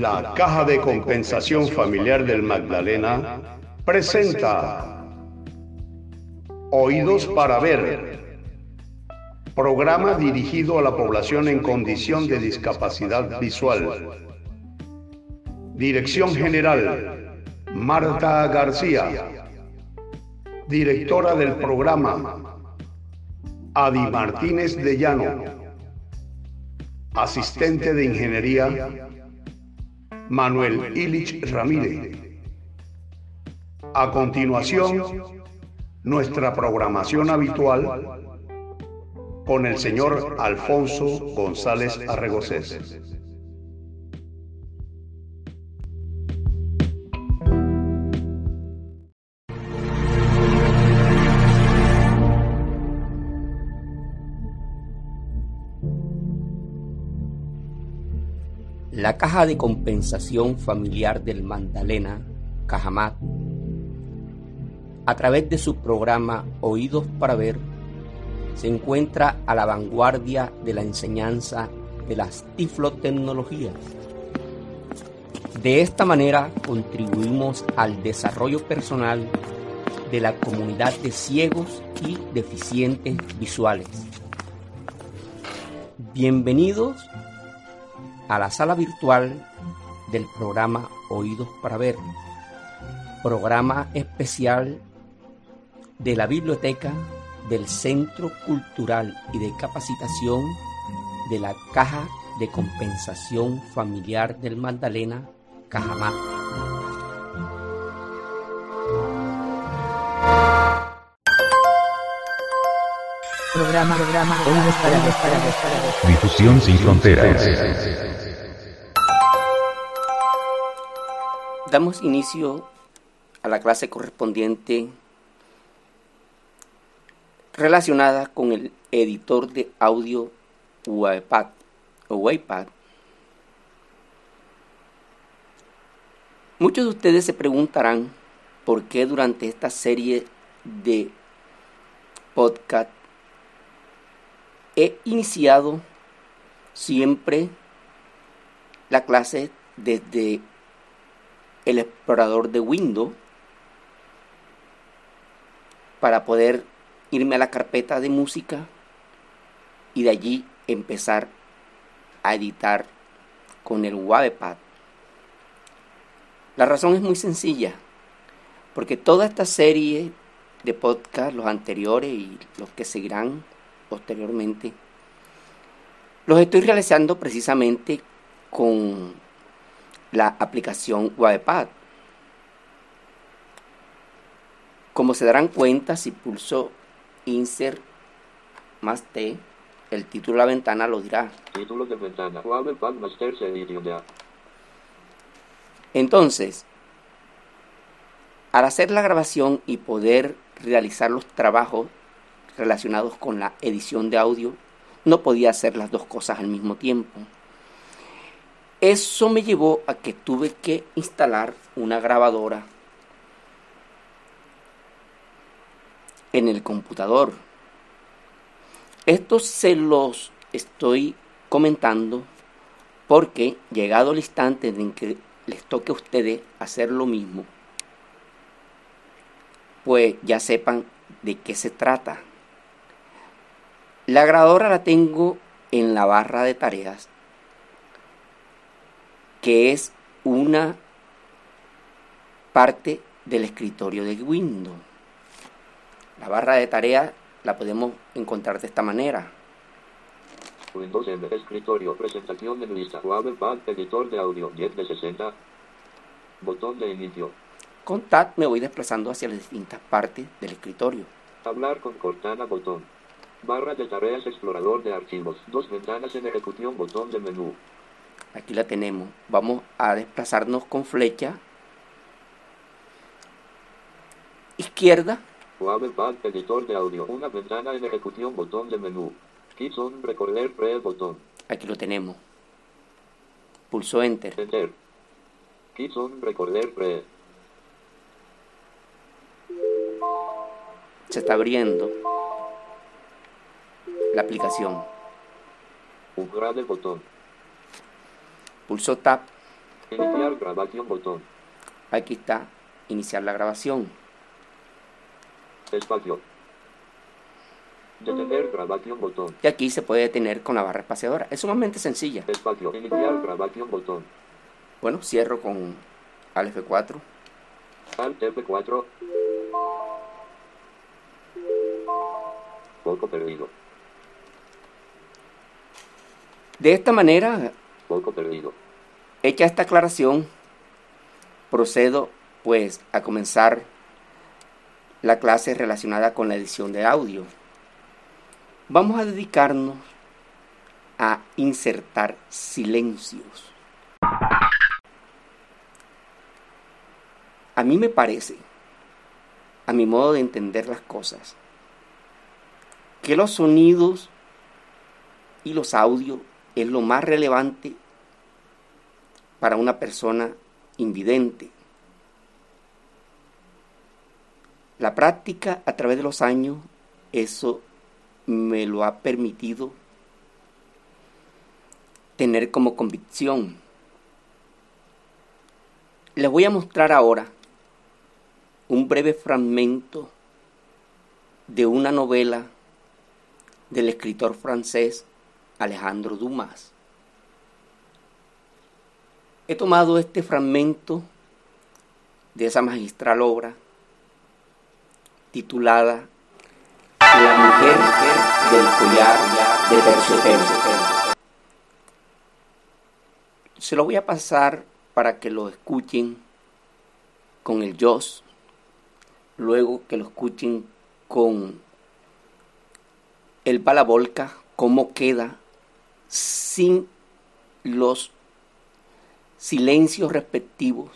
La Caja de Compensación Familiar del Magdalena presenta Oídos para Ver, programa dirigido a la población en condición de discapacidad visual. Dirección General, Marta García. Directora del programa, Adi Martínez de Llano. Asistente de Ingeniería, Manuel Ilich Ramírez. A continuación, nuestra programación habitual con el señor Alfonso González Arregocés. La Caja de Compensación Familiar del Magdalena, Cajamat, a través de su programa Oídos para Ver, se encuentra a la vanguardia de la enseñanza de las tiflotecnologías. De esta manera contribuimos al desarrollo personal de la comunidad de ciegos y deficientes visuales. Bienvenidos a la sala virtual del programa Oídos para Ver, programa especial de la biblioteca del Centro Cultural y de Capacitación de la Caja de Compensación Familiar del Magdalena, Cajamá. Programa, programa, Oídos para Ver, para Ver, para. Difusión sin fronteras. Damos inicio a la clase correspondiente relacionada con el editor de audio WebPad o. Muchos de ustedes se preguntarán por qué durante esta serie de podcast he iniciado siempre la clase desde el explorador de Windows para poder irme a la carpeta de música y de allí empezar a editar con el Wavepad. La razón es muy sencilla, porque toda esta serie de podcasts, los anteriores y los que seguirán posteriormente, los estoy realizando precisamente con la aplicación Wavepad. Como se darán cuenta, si pulso insert más T, el título de la ventana lo dirá. Título de ventana. De Entonces, al hacer la grabación y poder realizar los trabajos relacionados con la edición de audio, no podía hacer las dos cosas al mismo tiempo. Eso me llevó a que tuve que instalar una grabadora en el computador. Esto se los estoy comentando porque llegado el instante en que les toque a ustedes hacer lo mismo, pues ya sepan de qué se trata. La grabadora la tengo en la barra de tareas, que es una parte del escritorio de Windows. La barra de tareas la podemos encontrar de esta manera. Windows en escritorio. Presentación de lista. Wavepad editor de audio. 10 de 60. Botón de inicio. Con Tab me voy desplazando hacia las distintas partes del escritorio. Hablar con Cortana. Botón. Barra de tareas. Explorador de archivos. Dos ventanas en ejecución. Botón de menú. Aquí la tenemos. Vamos a desplazarnos con flecha izquierda Wavepad editor de audio. Una ventana en ejecución. Botón de menú. Keys on recorrer pre botón. Aquí lo tenemos. Pulso Enter. Enter. Recorrer pre. Se está abriendo la aplicación. Upgrade botón. Pulso Tab Iniciar grabación botón. Aquí está iniciar la grabación. Espacio. Detener grabación botón. Y aquí se puede detener con la barra espaciadora. Es sumamente sencilla. Espacio. Iniciar grabación botón. Bueno, cierro con al F4. Alt F4. Poco perdido. De esta manera, Poco perdido. hecha esta aclaración, procedo pues a comenzar la clase relacionada con la edición de audio. Vamos a dedicarnos a insertar silencios. A mí me parece, a mi modo de entender las cosas, que los sonidos y los audios es lo más relevante para una persona invidente. La práctica a través de los años, eso me lo ha permitido tener como convicción. Les voy a mostrar ahora un breve fragmento de una novela del escritor francés Alejandro Dumas. He tomado este fragmento de esa magistral obra titulada La mujer del collar de terciopelo. Se lo voy a pasar para que lo escuchen con el Joss, luego que lo escuchen con el Balabolca, cómo queda sin los silencios respectivos,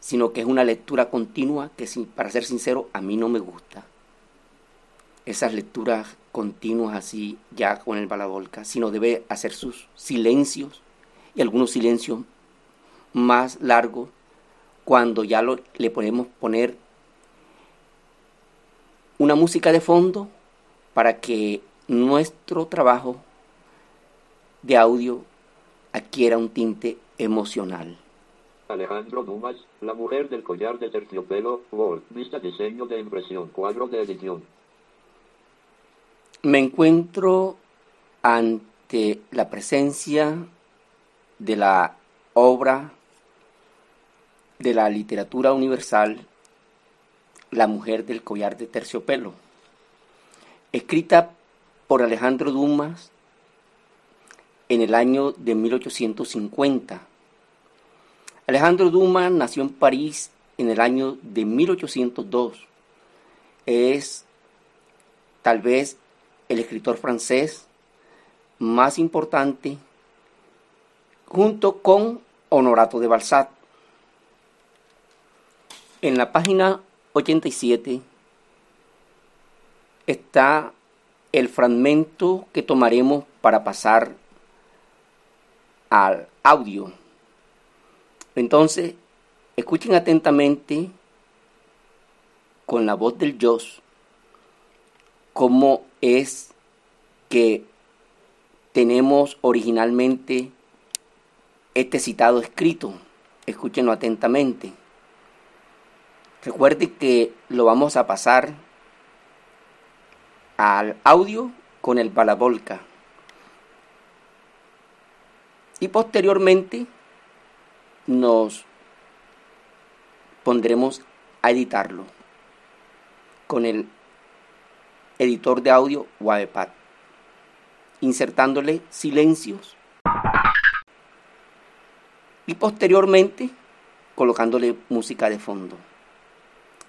sino que es una lectura continua que, para ser sincero, a mí no me gusta. Esas lecturas continuas así, ya con el balabolca, sino debe hacer sus silencios y algunos silencios más largos cuando ya lo- le podemos poner una música de fondo para que nuestro trabajo de audio adquiera un tinte emocional. Alejandro Dumas, La mujer del collar de terciopelo, vista diseño de impresión, cuadro de edición. Me encuentro ante la presencia de la obra de la literatura universal La mujer del collar de terciopelo, escrita por Alejandro Dumas en el año de 1850. Alejandro Dumas nació en París en el año de 1802. Es tal vez el escritor francés más importante junto con Honorato de Balzac. En la página 87 está el fragmento que tomaremos para pasar al audio. Entonces, escuchen atentamente con la voz del Joss cómo es que tenemos originalmente este citado escrito. Escúchenlo atentamente. Recuerde que lo vamos a pasar al audio con el Balabolca. Y posteriormente nos pondremos a editarlo con el editor de audio Wavepad, insertándole silencios y posteriormente colocándole música de fondo.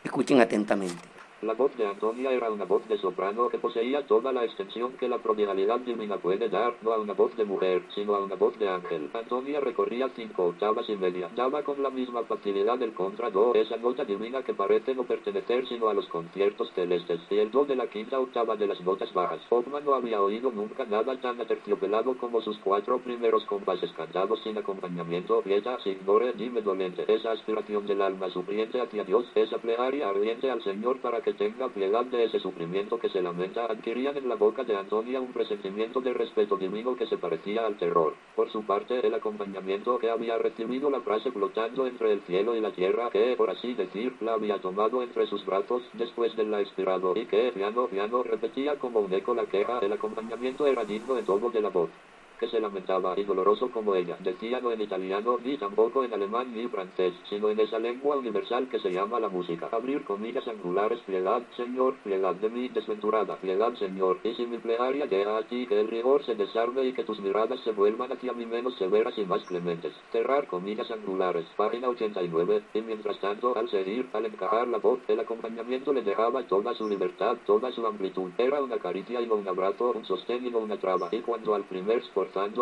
Escuchen atentamente. La voz de Antonia era una voz de soprano que poseía toda la extensión que la prodigalidad divina puede dar, no a una voz de mujer, sino a una voz de ángel. Antonia recorría cinco octavas y media, daba con la misma facilidad el contrado, esa nota divina que parece no pertenecer sino a los conciertos celestes, y el do de la quinta octava de las notas bajas. Hoffman no había oído nunca nada tan aterciopelado como sus cuatro primeros compases cantados sin acompañamiento, ella, ignore, dime dolente, esa aspiración del alma sufriente hacia Dios, esa plegaria ardiente al Señor para que tenga piedad de ese sufrimiento que se lamenta, adquirían en la boca de Antonia un presentimiento de respeto divino que se parecía al terror. Por su parte, el acompañamiento que había recibido la frase flotando entre el cielo y la tierra, que, por así decir, la había tomado entre sus brazos después del la expirado, y que, piano, piano, repetía como un eco la queja, el acompañamiento era digno en todo de la voz que se lamentaba y doloroso como ella. Decía no en italiano, ni tampoco en alemán ni francés, sino en esa lengua universal que se llama la música. Abrir comillas angulares, piedad, Señor, piedad de mí, desventurada, piedad, Señor. Y si mi plegaria llega a ti, que el rigor se desarme y que tus miradas se vuelvan hacia mí menos severas y más clementes. Cerrar comillas angulares, página 89, y mientras tanto, al seguir, al encajar la voz, el acompañamiento le dejaba toda su libertad, toda su amplitud. Era una caricia y no un abrazo, un sostén y no una traba. Y cuando al primer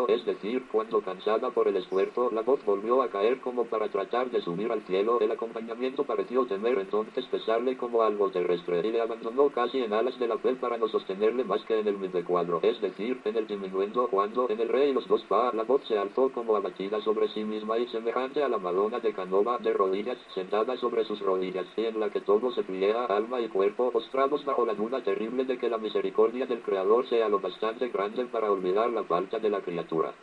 es decir, cuando cansada por el esfuerzo, la voz volvió a caer como para tratar de subir al cielo, el acompañamiento pareció temer entonces pesarle como algo terrestre, y le abandonó casi en alas de la fe para no sostenerle más que en el cuadro, es decir, en el diminuendo cuando, en el rey los dos pa, la voz se alzó como abatida sobre sí misma y semejante a la Madonna de Canova, de rodillas, sentada sobre sus rodillas, y en la que todo se pliega, alma y cuerpo, postrados bajo la duda terrible de que la misericordia del Creador sea lo bastante grande para olvidar la falta de la criatura.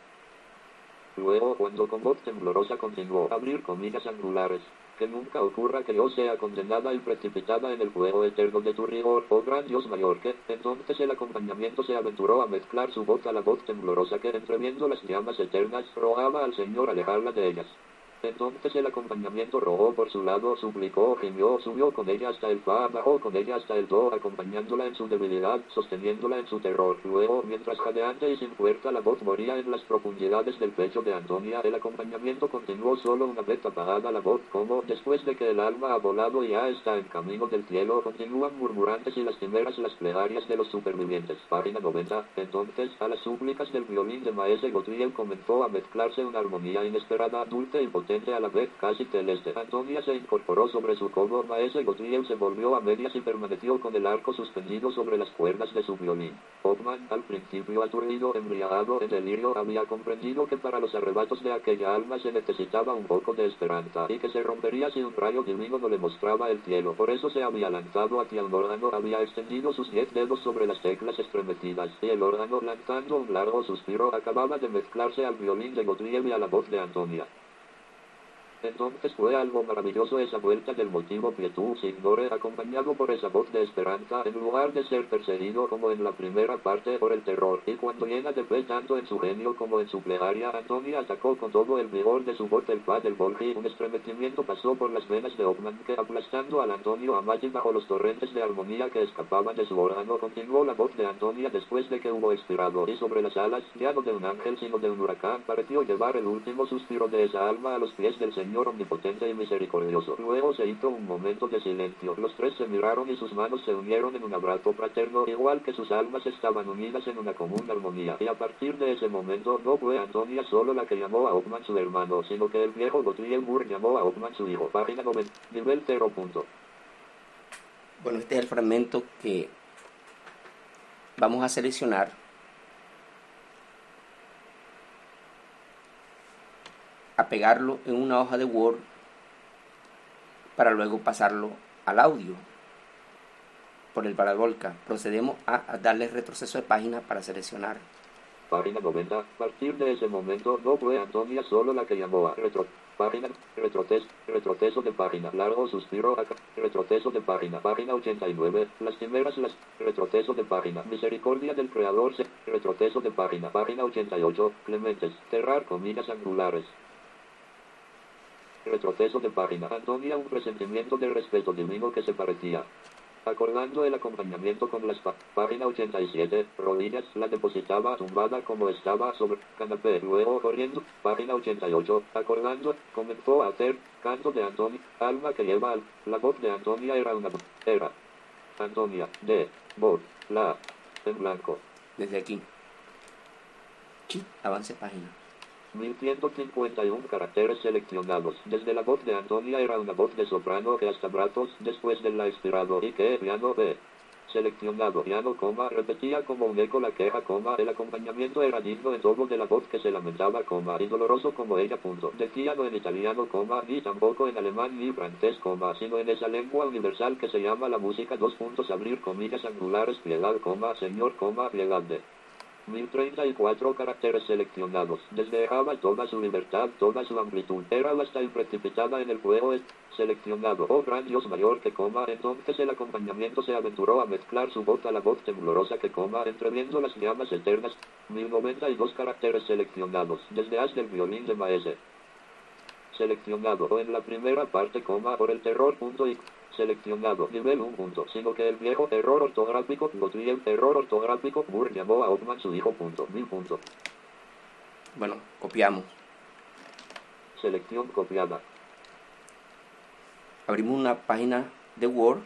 Luego, cuando con voz temblorosa continuó, abrir comillas angulares, que nunca ocurra que yo sea condenada y precipitada en el fuego eterno de tu rigor, oh gran Dios mayor, que entonces el acompañamiento se aventuró a mezclar su voz a la voz temblorosa que, entreviendo las llamas eternas, rogaba al Señor alejarla de ellas. Entonces el acompañamiento rogó por su lado, suplicó, gimió, subió con ella hasta el fa, bajó con ella hasta el do, acompañándola en su debilidad, sosteniéndola en su terror. Luego, mientras jadeante y sin fuerza la voz moría en las profundidades del pecho de Antonia, el acompañamiento continuó solo una vez apagada la voz, como, después de que el alma ha volado y ya está en camino del cielo, continúan murmurantes y lastimeras las plegarias de los supervivientes. Página 90. Entonces, a las súplicas del violín de Maese Gautier comenzó a mezclarse una armonía inesperada, dulce y potente a la vez casi celeste. Antonia se incorporó sobre su codo, Maese Gautier se volvió a medias y permaneció con el arco suspendido sobre las cuerdas de su violín. Hoffman, al principio aturdido, embriagado en delirio, había comprendido que para los arrebatos de aquella alma se necesitaba un poco de esperanza, y que se rompería si un rayo divino no le mostraba el cielo. Por eso se había lanzado hacia un órgano, había extendido sus diez dedos sobre las teclas estremecidas, y el órgano, lanzando un largo suspiro, acababa de mezclarse al violín de Gautier y a la voz de Antonia. Entonces fue algo maravilloso esa vuelta del motivo Pietú Signore acompañado por esa voz de esperanza en lugar de ser perseguido como en la primera parte por el terror. Y cuando llena de fe tanto en su genio como en su plegaria, Antonia atacó con todo el vigor de su voz el fa del Volgi. Un estremecimiento pasó por las venas de Ockman que aplastando al Antonio Amati bajo los torrentes de armonía que escapaban de su órgano, continuó la voz de Antonia después de que hubo expirado. Y sobre las alas, ya no de un ángel sino de un huracán, pareció llevar el último suspiro de esa alma a los pies del Señor Señor omnipotente y misericordioso. Luego se hizo un momento de silencio. Los tres se miraron y sus manos se unieron en un abrazo fraterno, igual que sus almas estaban unidas en una común armonía. Y a partir de ese momento no fue Antonia solo la que llamó a Ockman su hermano, sino que el viejo Moore llamó a Ockman su hijo. Página 90, nivel 0. Punto. Bueno, este es el fragmento que vamos a seleccionar a pegarlo en una hoja de Word para luego pasarlo al audio por el parabolca. Procedemos a, darle retroceso de página para seleccionar. Página 90. A partir de ese momento no fue Antonia solo la que llamó a retro. Página, retroceso, retroceso de página, largo suspiro, acá, retroceso de página, página 89, las primeras, las, retroceso de página, misericordia del creador, se, retroceso de página, página 88, Clementes, cerrar comillas angulares, Retroceso de página. Antonia un presentimiento de respeto divino que se parecía. Acordando el acompañamiento con las página 87, rodillas, la depositaba tumbada como estaba sobre canapé. Luego corriendo, página 88, acordando, comenzó a hacer canto de Antonia, alma que lleva al, la voz de Antonia era una era. Antonia, de, voz, la, en blanco. Desde aquí. Sí, avance página. 1151 caracteres seleccionados. Desde la voz de Antonia era una voz de soprano que hasta brazos después del la expirado y que piano B. Seleccionado piano, coma, repetía como un eco la queja, coma, el acompañamiento era digno en todo de la voz que se lamentaba, coma, y doloroso como ella, punto. Decía no en italiano, coma, ni tampoco en alemán ni francés, coma, sino en esa lengua universal que se llama la música, dos puntos, abrir comillas angulares, piedad, coma, señor, coma, piedad de. 1034 caracteres seleccionados. Despejaba toda su libertad, toda su amplitud. Era vasta y precipitada en el juego. Es seleccionado. Oh gran Dios mayor que coma. Entonces el acompañamiento se aventuró a mezclar su voz a la voz temblorosa que coma, entreviendo las llamas eternas. 1092 caracteres seleccionados. Desde as del violín de maese. Seleccionado. O en la primera parte, coma, por el terror, punto y seleccionado, nivel 1 punto, sino que el viejo error ortográfico, el error ortográfico, Burr llamó a Ottman su hijo punto, mil punto. Bueno, copiamos. Selección copiada. Abrimos una página de Word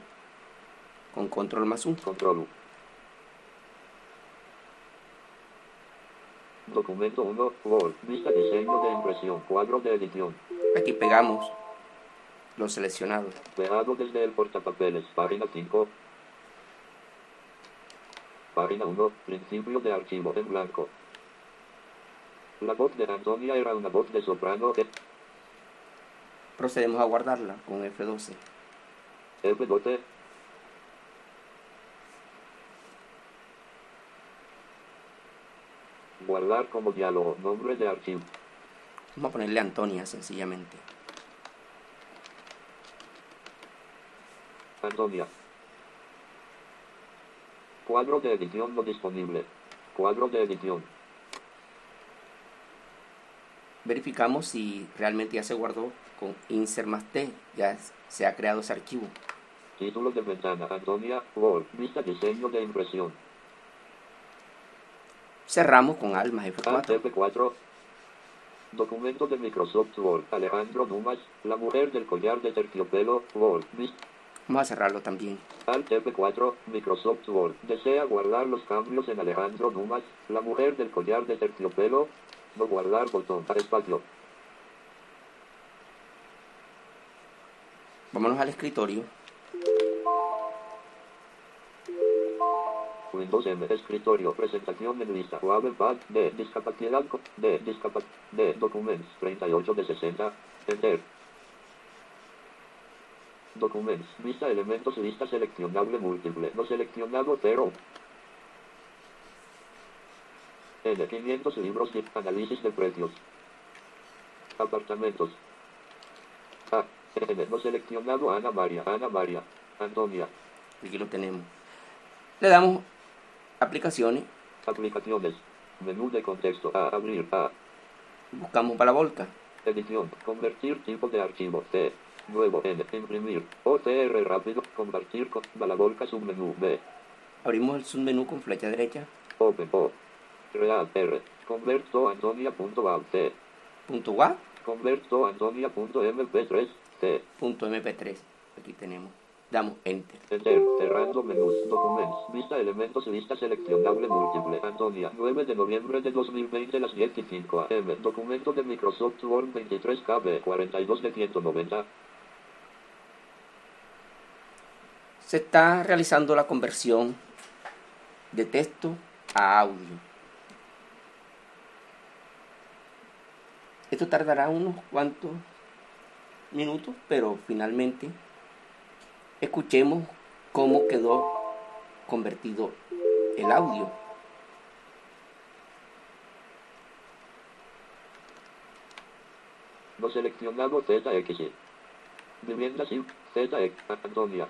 con control más un. Control U. Documento 1, Word, vista diseño de impresión, cuadro de edición. Aquí pegamos lo seleccionado. Pegado desde el portapapeles, página 5. Página 1, principio de archivo en blanco. La voz de Antonia era una voz de soprano que Procedemos a guardarla con F12. F12 Guardar como diálogo, nombre de archivo. Vamos a ponerle Antonia sencillamente. Antonia. Cuadro de edición no disponible. Cuadro de edición. Verificamos si realmente ya se guardó con Insert más T. Ya se ha creado ese archivo. Título de ventana. Antonia Word. Vista diseño de impresión. Cerramos con Alt más F4. Alt F4. Documento de Microsoft Word. Alejandro Dumas. La mujer del collar de terciopelo. Word. Vamos a cerrarlo también. Alt F4, Microsoft Word. Desea guardar los cambios en Alejandro Dumas, la mujer del collar de terciopelo. No guardar botón. Espacio. Vámonos al escritorio. Windows M, escritorio, presentación de lista, Wave Pad, de discapacidad, de discapacidad, de Documents, 38 de 60, Enter. Documents, vista elementos, lista seleccionable múltiple, no seleccionado 0. N, 500 libros y análisis de precios. Apartamentos. A, N, no seleccionado Ana María, Ana María, Antonia. Aquí lo tenemos. Le damos aplicaciones. Aplicaciones. Menú de contexto. A abrir. A. Buscamos para volca. Edición. Convertir tipo de archivo. C. Nuevo. N. Imprimir. OCR rápido. Convertir con balabolca submenú. B. Abrimos el submenú con flecha derecha. Open. O. Real. R. Converto Antonia.val. C. Punto WAV. Converto Antonia.mp3. C. Punto MP3. Aquí tenemos. Damos Enter. Enter. Cerrando menús. Documents. Vista elementos. Lista seleccionable múltiple. Antonia. 9 de noviembre de 2020 las 10 y 5 am. Documento de Microsoft Word 23 KB. 42 de 190. Se está realizando la conversión de texto a audio. Esto tardará unos cuantos minutos, pero finalmente escuchemos cómo quedó convertido el audio. No seleccionado ZX. Vivienda SIM. ZX. Antonia.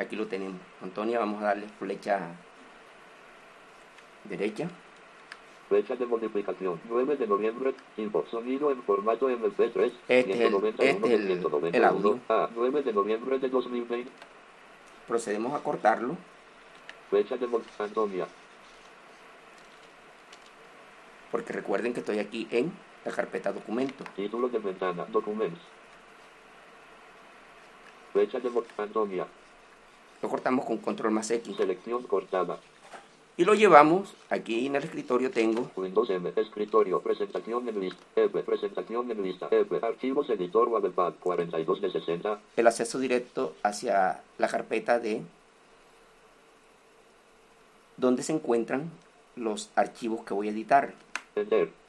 Aquí lo tenemos. Antonia, vamos a darle flecha derecha. Fecha de modificación. 9 de noviembre. Sonido en formato MP3. Este es el- 191 este es el- de 191. el audio. A. 9 de noviembre de 2020. Procedemos a cortarlo. Fecha de Antonia. Porque recuerden que estoy aquí en la carpeta documento. Título de ventana. Documents. Fecha de Antonia. Lo cortamos con control más X. Selección cortada. Y lo llevamos, aquí en el escritorio tengo Windows M. Escritorio. Presentación en lista. F. Presentación en lista. F. Archivos editor Wavepad 42 de 60. el acceso directo hacia la carpeta de donde se encuentran los archivos que voy a editar. Enter.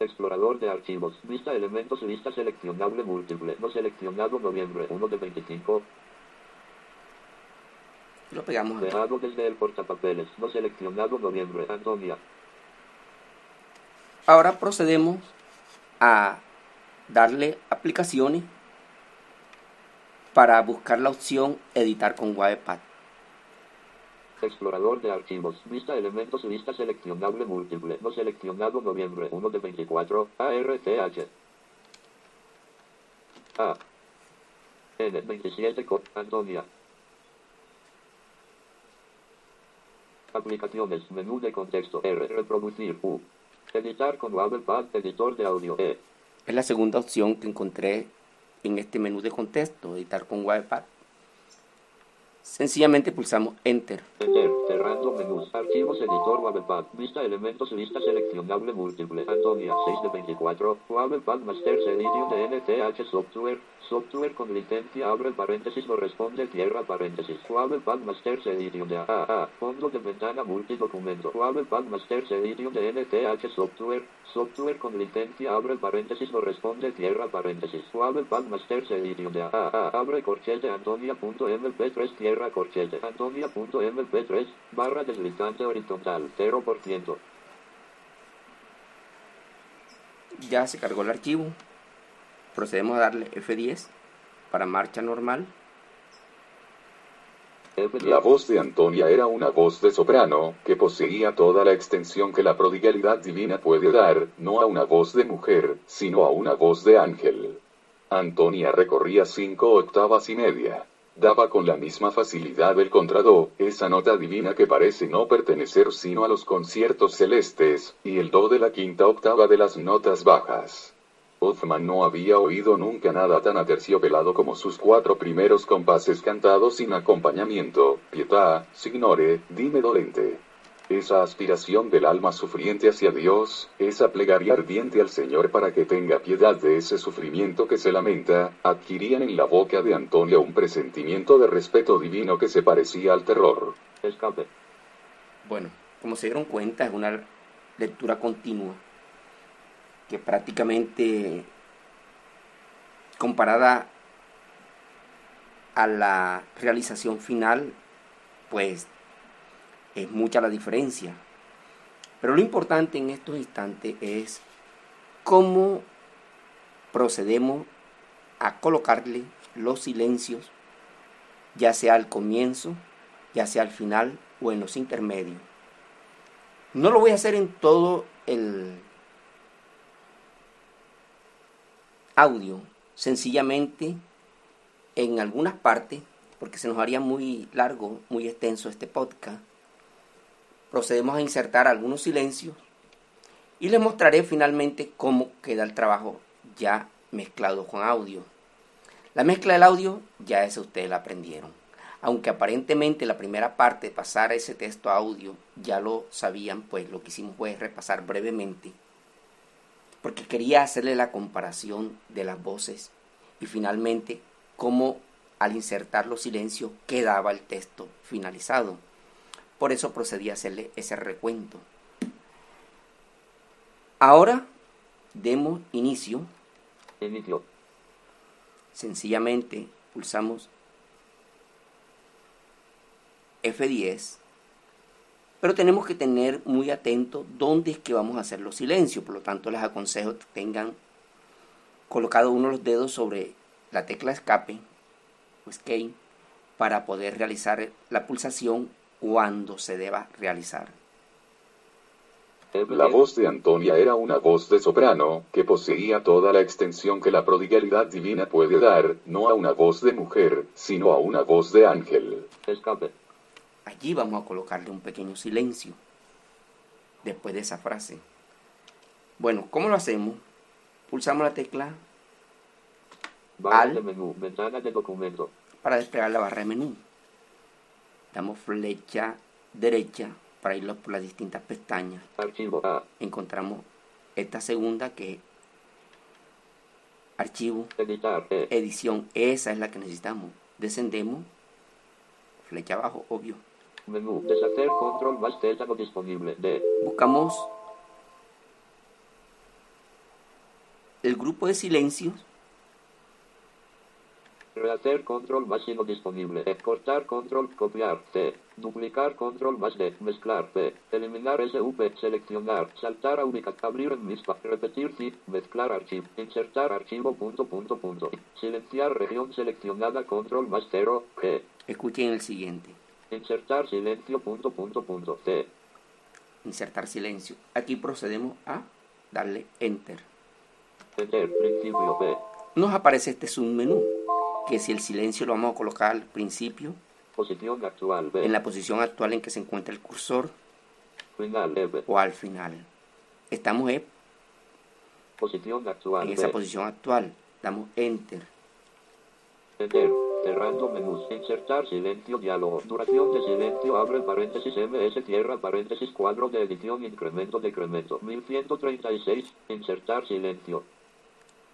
Explorador de archivos. Vista elementos. Lista seleccionable múltiple. No seleccionado noviembre 1 de 25. Lo pegamos. Dejado desde el portapapeles. No seleccionado noviembre. Antonia. Ahora procedemos a darle aplicaciones para buscar la opción editar con Webpad. Explorador de archivos. Vista elementos. Lista seleccionable múltiple. No seleccionado noviembre 1 de 24. ARTH. A. N. 27. co- Antonia. Aplicaciones. Menú de contexto. R. Reproducir. U. Editar con Webpad. Editor de audio. E. Es la segunda opción que encontré en este menú de contexto, editar con Webpad. Sencillamente pulsamos Enter. Enter, cerrando menús, archivos, editor, Webpad, vista elementos, lista seleccionable múltiple, Antonia, 6 de 24, Webpad Masters Edition de NTH Software, software con licencia, abre paréntesis, corresponde, cierra paréntesis, Webpad Masters Edition de AAA, fondo de ventana multidocumento, Webpad Masters Edition de NTH Software, software con licencia, abre paréntesis, corresponde, cierra paréntesis, Webpad Masters Edition de AAA, abre corchete, Antonia.mp3, cierra corchete, Antonia.mp3, barra deslizante horizontal, 0%. Ya se cargó el archivo. Procedemos a darle F10 para marcha normal. F10. La voz de Antonia era una voz de soprano, que poseía toda la extensión que la prodigalidad divina puede dar, no a una voz de mujer, sino a una voz de ángel. Antonia recorría cinco octavas y media. Daba con la misma facilidad el contrado, esa nota divina que parece no pertenecer sino a los conciertos celestes, y el do de la quinta octava de las notas bajas. Hoffman no había oído nunca nada tan aterciopelado como sus cuatro primeros compases cantados sin acompañamiento, pietà, signore, dime dolente. Esa aspiración del alma sufriente hacia Dios, esa plegaria ardiente al Señor para que tenga piedad de ese sufrimiento que se lamenta, adquirían en la boca de Antonia un presentimiento de respeto divino que se parecía al terror. Escape. Bueno, como se dieron cuenta, es una lectura continua que prácticamente comparada a la realización final, pues es mucha la diferencia. Pero lo importante en estos instantes es cómo procedemos a colocarle los silencios, ya sea al comienzo, ya sea al final o en los intermedios. No lo voy a hacer en todo el audio, sencillamente en algunas partes, porque se nos haría muy largo, muy extenso este podcast, procedemos a insertar algunos silencios y les mostraré finalmente cómo queda el trabajo ya mezclado con audio. La mezcla del audio ya esa ustedes la aprendieron. Aunque aparentemente la primera parte de pasar ese texto a audio ya lo sabían, pues lo que hicimos fue repasar brevemente porque quería hacerle la comparación de las voces y finalmente cómo al insertar los silencios quedaba el texto finalizado. Por eso procedí a hacerle ese recuento. Ahora demos inicio. Inicio. Sencillamente pulsamos F10 pero tenemos que tener muy atento dónde es que vamos a hacer los silencios. Por lo tanto, les aconsejo que tengan colocado uno de los dedos sobre la tecla escape o escape para poder realizar la pulsación cuando se deba realizar. La voz de Antonia era una voz de soprano, que poseía toda la extensión que la prodigalidad divina puede dar, no a una voz de mujer, sino a una voz de ángel. Escape. Allí vamos a colocarle un pequeño silencio después de esa frase. Bueno, ¿cómo lo hacemos? Pulsamos la tecla Barra Al. de menú. Ventana de documento. para desplegar la barra de menú. Damos flecha derecha para irlo por las distintas pestañas. Archivo A. Encontramos esta segunda que es archivo, Editar. Edición. Esa es la que necesitamos. Descendemos, flecha abajo, obvio. Menú. Deshacer control más no disponible. D. Buscamos el grupo de silencios Rehacer control más no disponible. E. Cortar control copiar. C. Duplicar control más D. Mezclar. P. Eliminar SUP. Seleccionar. Saltar a ubicar. Abrir en mispa. Repetir zip. Mezclar archivo. Insertar archivo punto punto punto. Silenciar región seleccionada control más 0. G. Escuchen el siguiente. Insertar silencio punto punto punto. C. Insertar silencio. Aquí procedemos a darle Enter. Enter. Principio B. Nos aparece este submenú, que si el silencio lo vamos a colocar al principio, Posición actual B. en la posición actual en que se encuentra el cursor Final B. o al final. Estamos en Posición actual en esa B. posición actual. Damos Enter. Enter. Cerrando menús. Insertar silencio diálogo. Duración de silencio. Abre paréntesis MS. Cierra paréntesis. Cuadro de edición. Incremento. Decremento. 1136. Insertar silencio.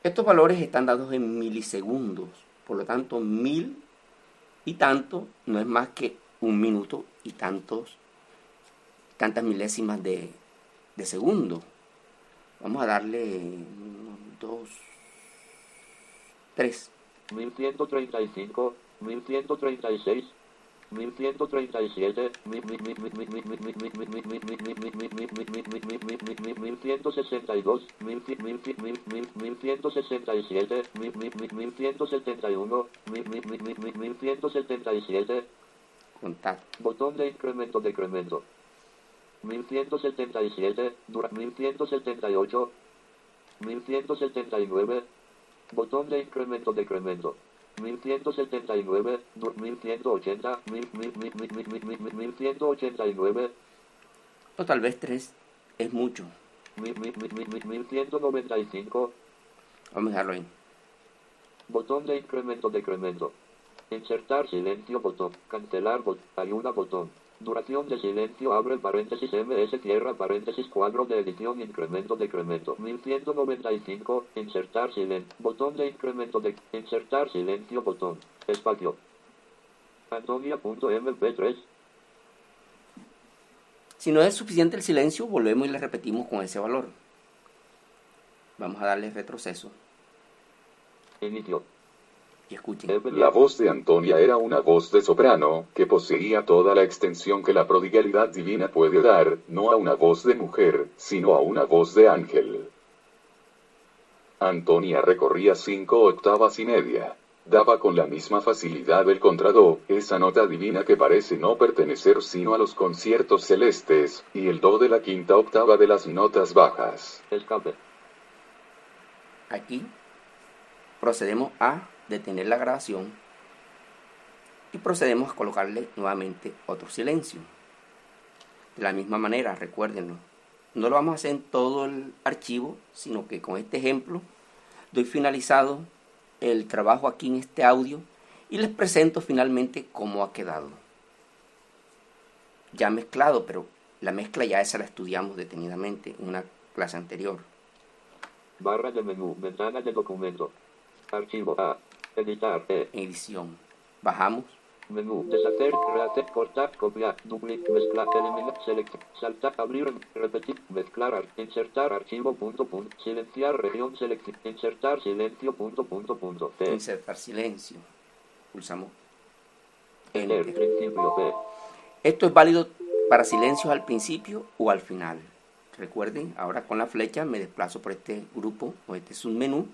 Estos valores están dados en milisegundos, por lo tanto, mil y tanto no es más que un minuto y tantos, tantas milésimas de, de segundo. Vamos a darle dos, tres. 1135. 1136. 1137, 1162, 1167, 1171, 1177, Contar. botón de incremento decremento. 1177, dura 1178, 1179, botón de incremento decremento. 1179, du- 1180, 1000, 1000, 1000, 1000, 1000, 1000, 1000, 1189, O tal vez tres es mucho. 1000, 1000, 1000, 1000, 1195, Vamos a dejarlo ahí. botón de incremento decremento. Insertar silencio botón, cancelar botón, ayuda botón. Duración de silencio abre paréntesis MS cierra paréntesis cuadro de edición incremento decremento. 1195 insertar silencio botón de incremento de insertar silencio botón espacio. Antonia.mp3 Si no es suficiente el silencio, volvemos y le repetimos con ese valor. Vamos a darle retroceso. Inicio y escuchen. La voz de Antonia era una voz de soprano, que poseía toda la extensión que la prodigalidad divina puede dar, no a una voz de mujer, sino a una voz de ángel. Antonia recorría cinco octavas y media. Daba con la misma facilidad el contrado, esa nota divina que parece no pertenecer sino a los conciertos celestes, y el do de la quinta octava de las notas bajas. escape Aquí procedemos a detener la grabación y procedemos a colocarle nuevamente otro silencio. De la misma manera, recuérdenlo, no lo vamos a hacer en todo el archivo, sino que con este ejemplo doy finalizado el trabajo aquí en este audio y les presento finalmente cómo ha quedado. Ya mezclado, pero la mezcla ya esa la estudiamos detenidamente en una clase anterior. barra de menú ventana de documento archivo A editar E edición, bajamos. Menú, deshacer, rehacer, cortar, copiar, duplicar, mezclar, eliminar, seleccionar, saltar, abrir, repetir, mezclar, ar- insertar, archivo, punto, punto, silenciar, región, selección, insertar, silencio, punto, punto, punto, insertar silencio. Pulsamos. Enter, principio, B, Esto es válido para silencios al principio o al final. Recuerden, ahora con la flecha me desplazo por este grupo o este submenú.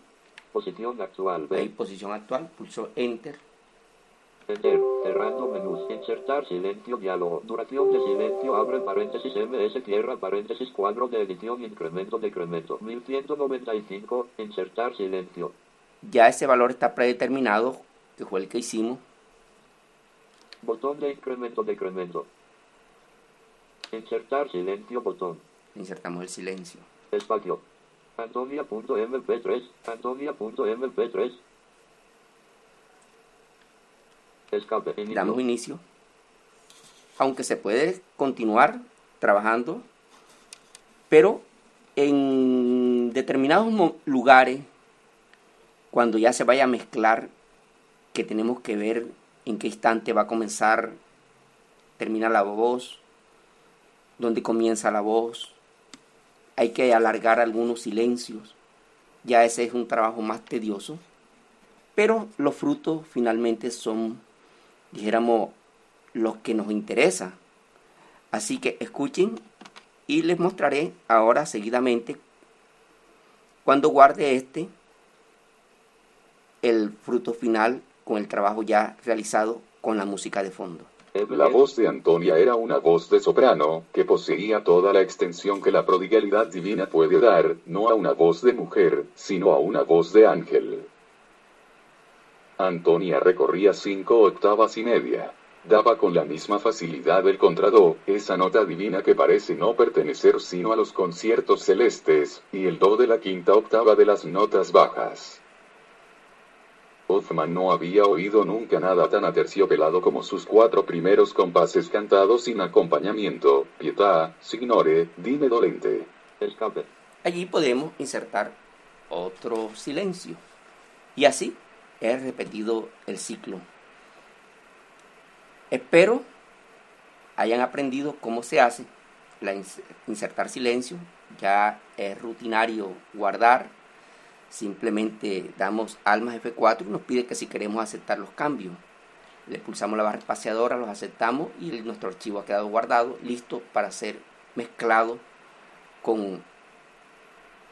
Posición actual, Ahí B, posición actual, pulso Enter. enter, cerrando menús, insertar, silencio, diálogo, duración de silencio, abre paréntesis, MS, cierra paréntesis, cuadro de edición, incremento, decremento, 1195, insertar, silencio, Ya ese valor está predeterminado, que fue el que hicimos. botón de incremento, decremento, insertar, silencio, botón. Insertamos el silencio. Espacio. Antonia.mp3. Antonia.mp3. Escape. Inicio. Damos inicio. Aunque se puede continuar trabajando, pero en determinados lugares, cuando ya se vaya a mezclar, que tenemos que ver en qué instante va a comenzar termina la voz, dónde comienza la voz. Hay que alargar algunos silencios. Ya ese es un trabajo más tedioso. Pero los frutos finalmente son, dijéramos, los que nos interesan. Así que escuchen y les mostraré ahora seguidamente cuando guarde este el fruto final con el trabajo ya realizado con la música de fondo. La voz de Antonia era una voz de soprano, que poseía toda la extensión que la prodigalidad divina puede dar, no a una voz de mujer, sino a una voz de ángel. Antonia recorría cinco octavas y media. Daba con la misma facilidad el contrado, esa nota divina que parece no pertenecer sino a los conciertos celestes, y el do de la quinta octava de las notas bajas. Hoffman no había oído nunca nada tan aterciopelado como sus cuatro primeros compases cantados sin acompañamiento, pietà, signore, dime dolente. Escape. Allí podemos insertar otro silencio. Y así he repetido el ciclo. Espero hayan aprendido cómo se hace la insertar silencio. Ya es rutinario guardar. Simplemente damos almas F4 y nos pide que si queremos aceptar los cambios. Le pulsamos la barra espaciadora, los aceptamos y nuestro archivo ha quedado guardado, listo para ser mezclado con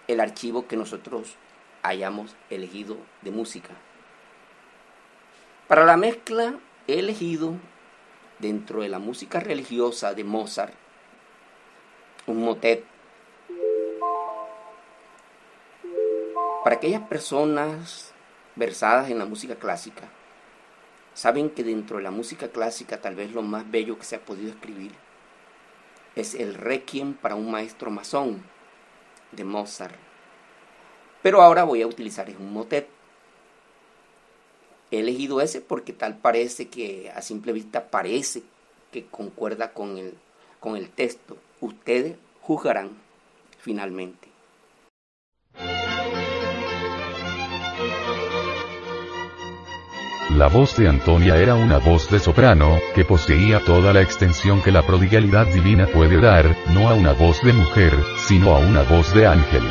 el archivo que nosotros hayamos elegido de música. Para la mezcla he elegido dentro de la música religiosa de Mozart un motet. Para aquellas personas versadas en la música clásica, saben que dentro de la música clásica tal vez lo más bello que se ha podido escribir es el Requiem para un maestro masón de Mozart. Pero ahora voy a utilizar un motet. He elegido ese porque tal parece que a simple vista parece que concuerda con el, con el texto. Ustedes juzgarán finalmente. La voz de Antonia era una voz de soprano, que poseía toda la extensión que la prodigalidad divina puede dar, no a una voz de mujer, sino a una voz de ángel.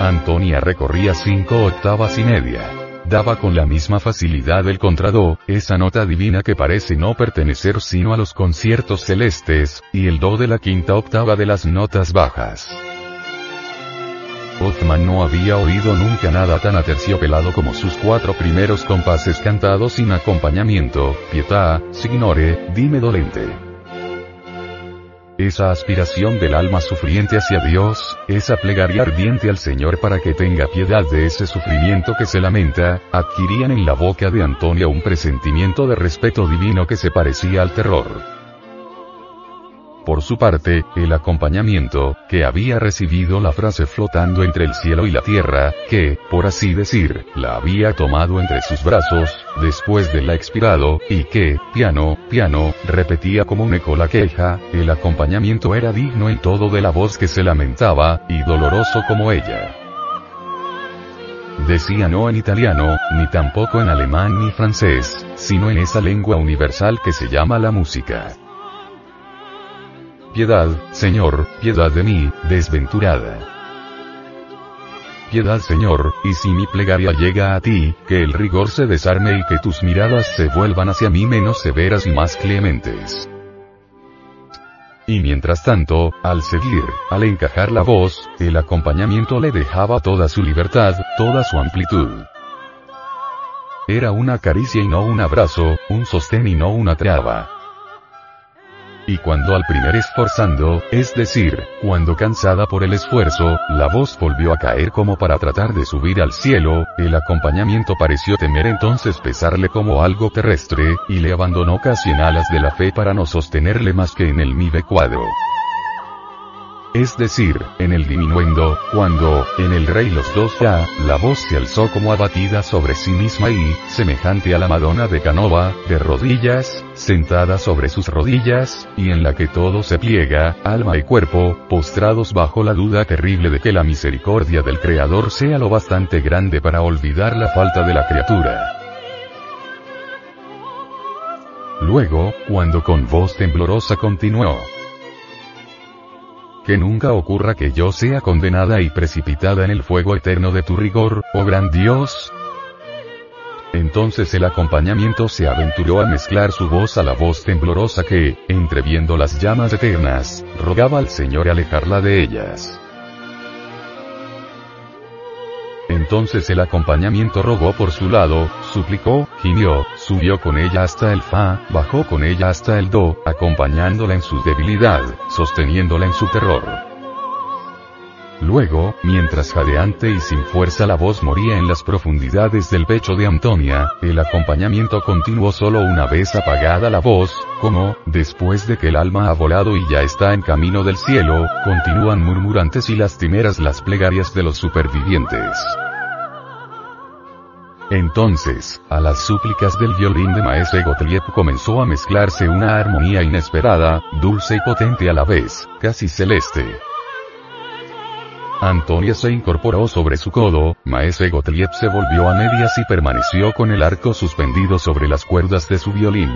Antonia recorría cinco octavas y media. Daba con la misma facilidad el contrado, esa nota divina que parece no pertenecer sino a los conciertos celestes, y el do de la quinta octava de las notas bajas. Hoffman no había oído nunca nada tan aterciopelado como sus cuatro primeros compases cantados sin acompañamiento, pietà, signore, dime dolente. Esa aspiración del alma sufriente hacia Dios, esa plegaria ardiente al Señor para que tenga piedad de ese sufrimiento que se lamenta, adquirían en la boca de Antonia un presentimiento de respeto divino que se parecía al terror. Por su parte, el acompañamiento, que había recibido la frase flotando entre el cielo y la tierra, que, por así decir, la había tomado entre sus brazos, después de la expirado, y que, piano, piano, repetía como un eco la queja, el acompañamiento era digno en todo de la voz que se lamentaba, y doloroso como ella. Decía no en italiano, ni tampoco en alemán ni francés, sino en esa lengua universal que se llama la música. Piedad, Señor, piedad de mí, desventurada. Piedad Señor, y si mi plegaria llega a ti, que el rigor se desarme y que tus miradas se vuelvan hacia mí menos severas y más clementes. Y mientras tanto, al seguir, al encajar la voz, el acompañamiento le dejaba toda su libertad, toda su amplitud. Era una caricia y no un abrazo, un sostén y no una traba. Y cuando al primer esforzando, es decir, cuando cansada por el esfuerzo, la voz volvió a caer como para tratar de subir al cielo, el acompañamiento pareció temer entonces pesarle como algo terrestre, y le abandonó casi en alas de la fe para no sostenerle más que en el mive cuadro es decir, en el diminuendo, cuando, en el rey los dos ya, la voz se alzó como abatida sobre sí misma y, semejante a la Madonna de Canova, de rodillas, sentada sobre sus rodillas, y en la que todo se pliega, alma y cuerpo, postrados bajo la duda terrible de que la misericordia del Creador sea lo bastante grande para olvidar la falta de la criatura. Luego, cuando con voz temblorosa continuó. Que nunca ocurra que yo sea condenada y precipitada en el fuego eterno de tu rigor, oh gran Dios, entonces el acompañamiento se aventuró a mezclar su voz a la voz temblorosa que, entreviendo las llamas eternas, rogaba al Señor alejarla de ellas. Entonces el acompañamiento rogó por su lado, suplicó, gimió, subió con ella hasta el fa, bajó con ella hasta el do, acompañándola en su debilidad, sosteniéndola en su terror. Luego, mientras jadeante y sin fuerza la voz moría en las profundidades del pecho de Antonia, el acompañamiento continuó solo una vez apagada la voz, como, después de que el alma ha volado y ya está en camino del cielo, continúan murmurantes y lastimeras las plegarias de los supervivientes. Entonces, a las súplicas del violín de Maese Gottlieb comenzó a mezclarse una armonía inesperada, dulce y potente a la vez, casi celeste. Antonia se incorporó sobre su codo, Maese Gottlieb se volvió a medias y permaneció con el arco suspendido sobre las cuerdas de su violín.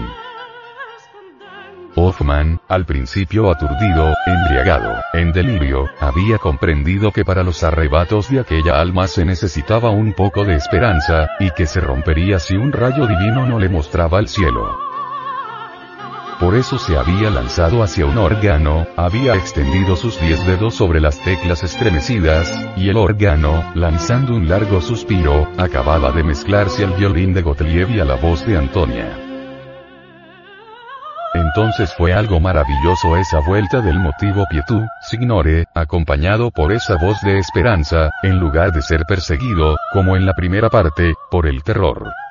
Hoffman, al principio aturdido, embriagado, en delirio, había comprendido que para los arrebatos de aquella alma se necesitaba un poco de esperanza, y que se rompería si un rayo divino no le mostraba el cielo. Por eso se había lanzado hacia un órgano, había extendido sus diez dedos sobre las teclas estremecidas, y el órgano, lanzando un largo suspiro, acababa de mezclarse al violín de Gottlieb y a la voz de Antonia. Entonces fue algo maravilloso esa vuelta del motivo Pietú, Signore, acompañado por esa voz de esperanza, en lugar de ser perseguido, como en la primera parte, por el terror.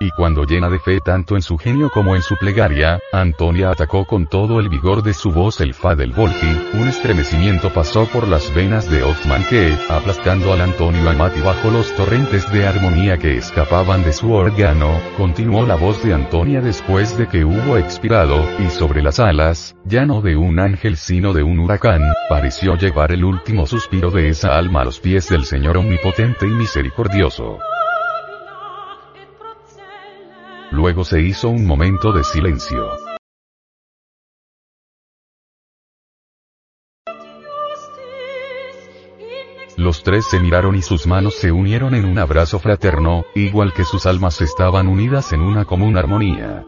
Y cuando llena de fe tanto en su genio como en su plegaria, Antonia atacó con todo el vigor de su voz el fa del Volki, un estremecimiento pasó por las venas de Hoffman que, aplastando al Antonio Amati bajo los torrentes de armonía que escapaban de su órgano, continuó la voz de Antonia después de que hubo expirado, y sobre las alas, ya no de un ángel sino de un huracán, pareció llevar el último suspiro de esa alma a los pies del Señor omnipotente y misericordioso. Luego se hizo un momento de silencio. Los tres se miraron y sus manos se unieron en un abrazo fraterno, igual que sus almas estaban unidas en una común armonía.